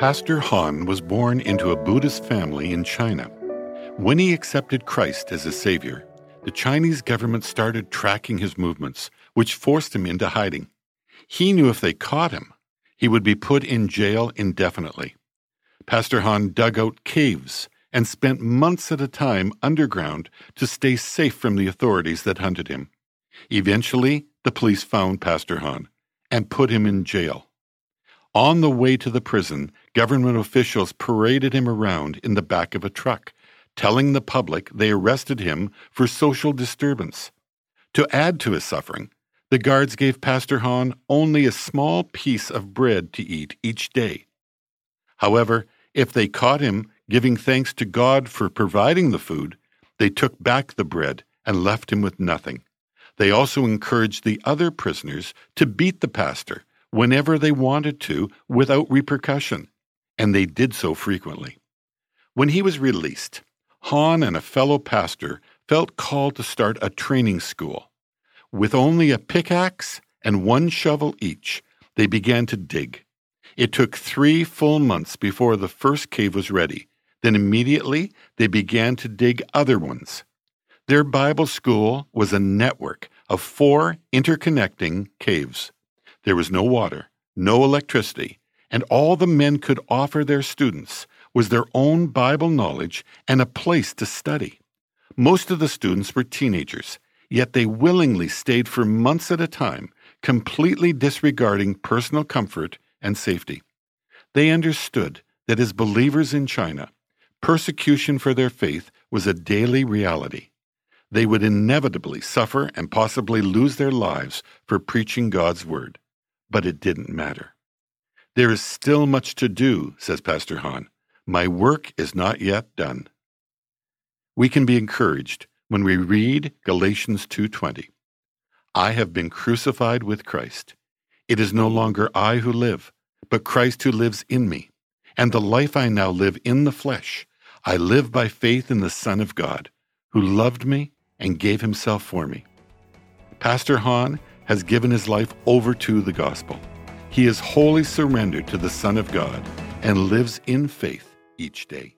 Pastor Han was born into a Buddhist family in China. When he accepted Christ as his savior, the Chinese government started tracking his movements, which forced him into hiding. He knew if they caught him, he would be put in jail indefinitely. Pastor Han dug out caves and spent months at a time underground to stay safe from the authorities that hunted him. Eventually, the police found Pastor Han and put him in jail. On the way to the prison, government officials paraded him around in the back of a truck, telling the public they arrested him for social disturbance. To add to his suffering, the guards gave Pastor Han only a small piece of bread to eat each day. However, if they caught him giving thanks to God for providing the food, they took back the bread and left him with nothing. They also encouraged the other prisoners to beat the pastor whenever they wanted to without repercussion, and they did so frequently. When he was released, Han and a fellow pastor felt called to start a training school. With only a pickaxe and one shovel each, they began to dig. It took three full months before the first cave was ready. Then immediately they began to dig other ones. Their Bible school was a network of four interconnecting caves. There was no water, no electricity, and all the men could offer their students was their own Bible knowledge and a place to study. Most of the students were teenagers, yet they willingly stayed for months at a time, completely disregarding personal comfort and safety. They understood that as believers in China, persecution for their faith was a daily reality. They would inevitably suffer and possibly lose their lives for preaching God's word but it didn't matter. There is still much to do, says Pastor Han. My work is not yet done. We can be encouraged when we read Galatians 2:20. I have been crucified with Christ. It is no longer I who live, but Christ who lives in me. And the life I now live in the flesh, I live by faith in the Son of God, who loved me and gave himself for me. Pastor Han has given his life over to the gospel. He is wholly surrendered to the Son of God and lives in faith each day.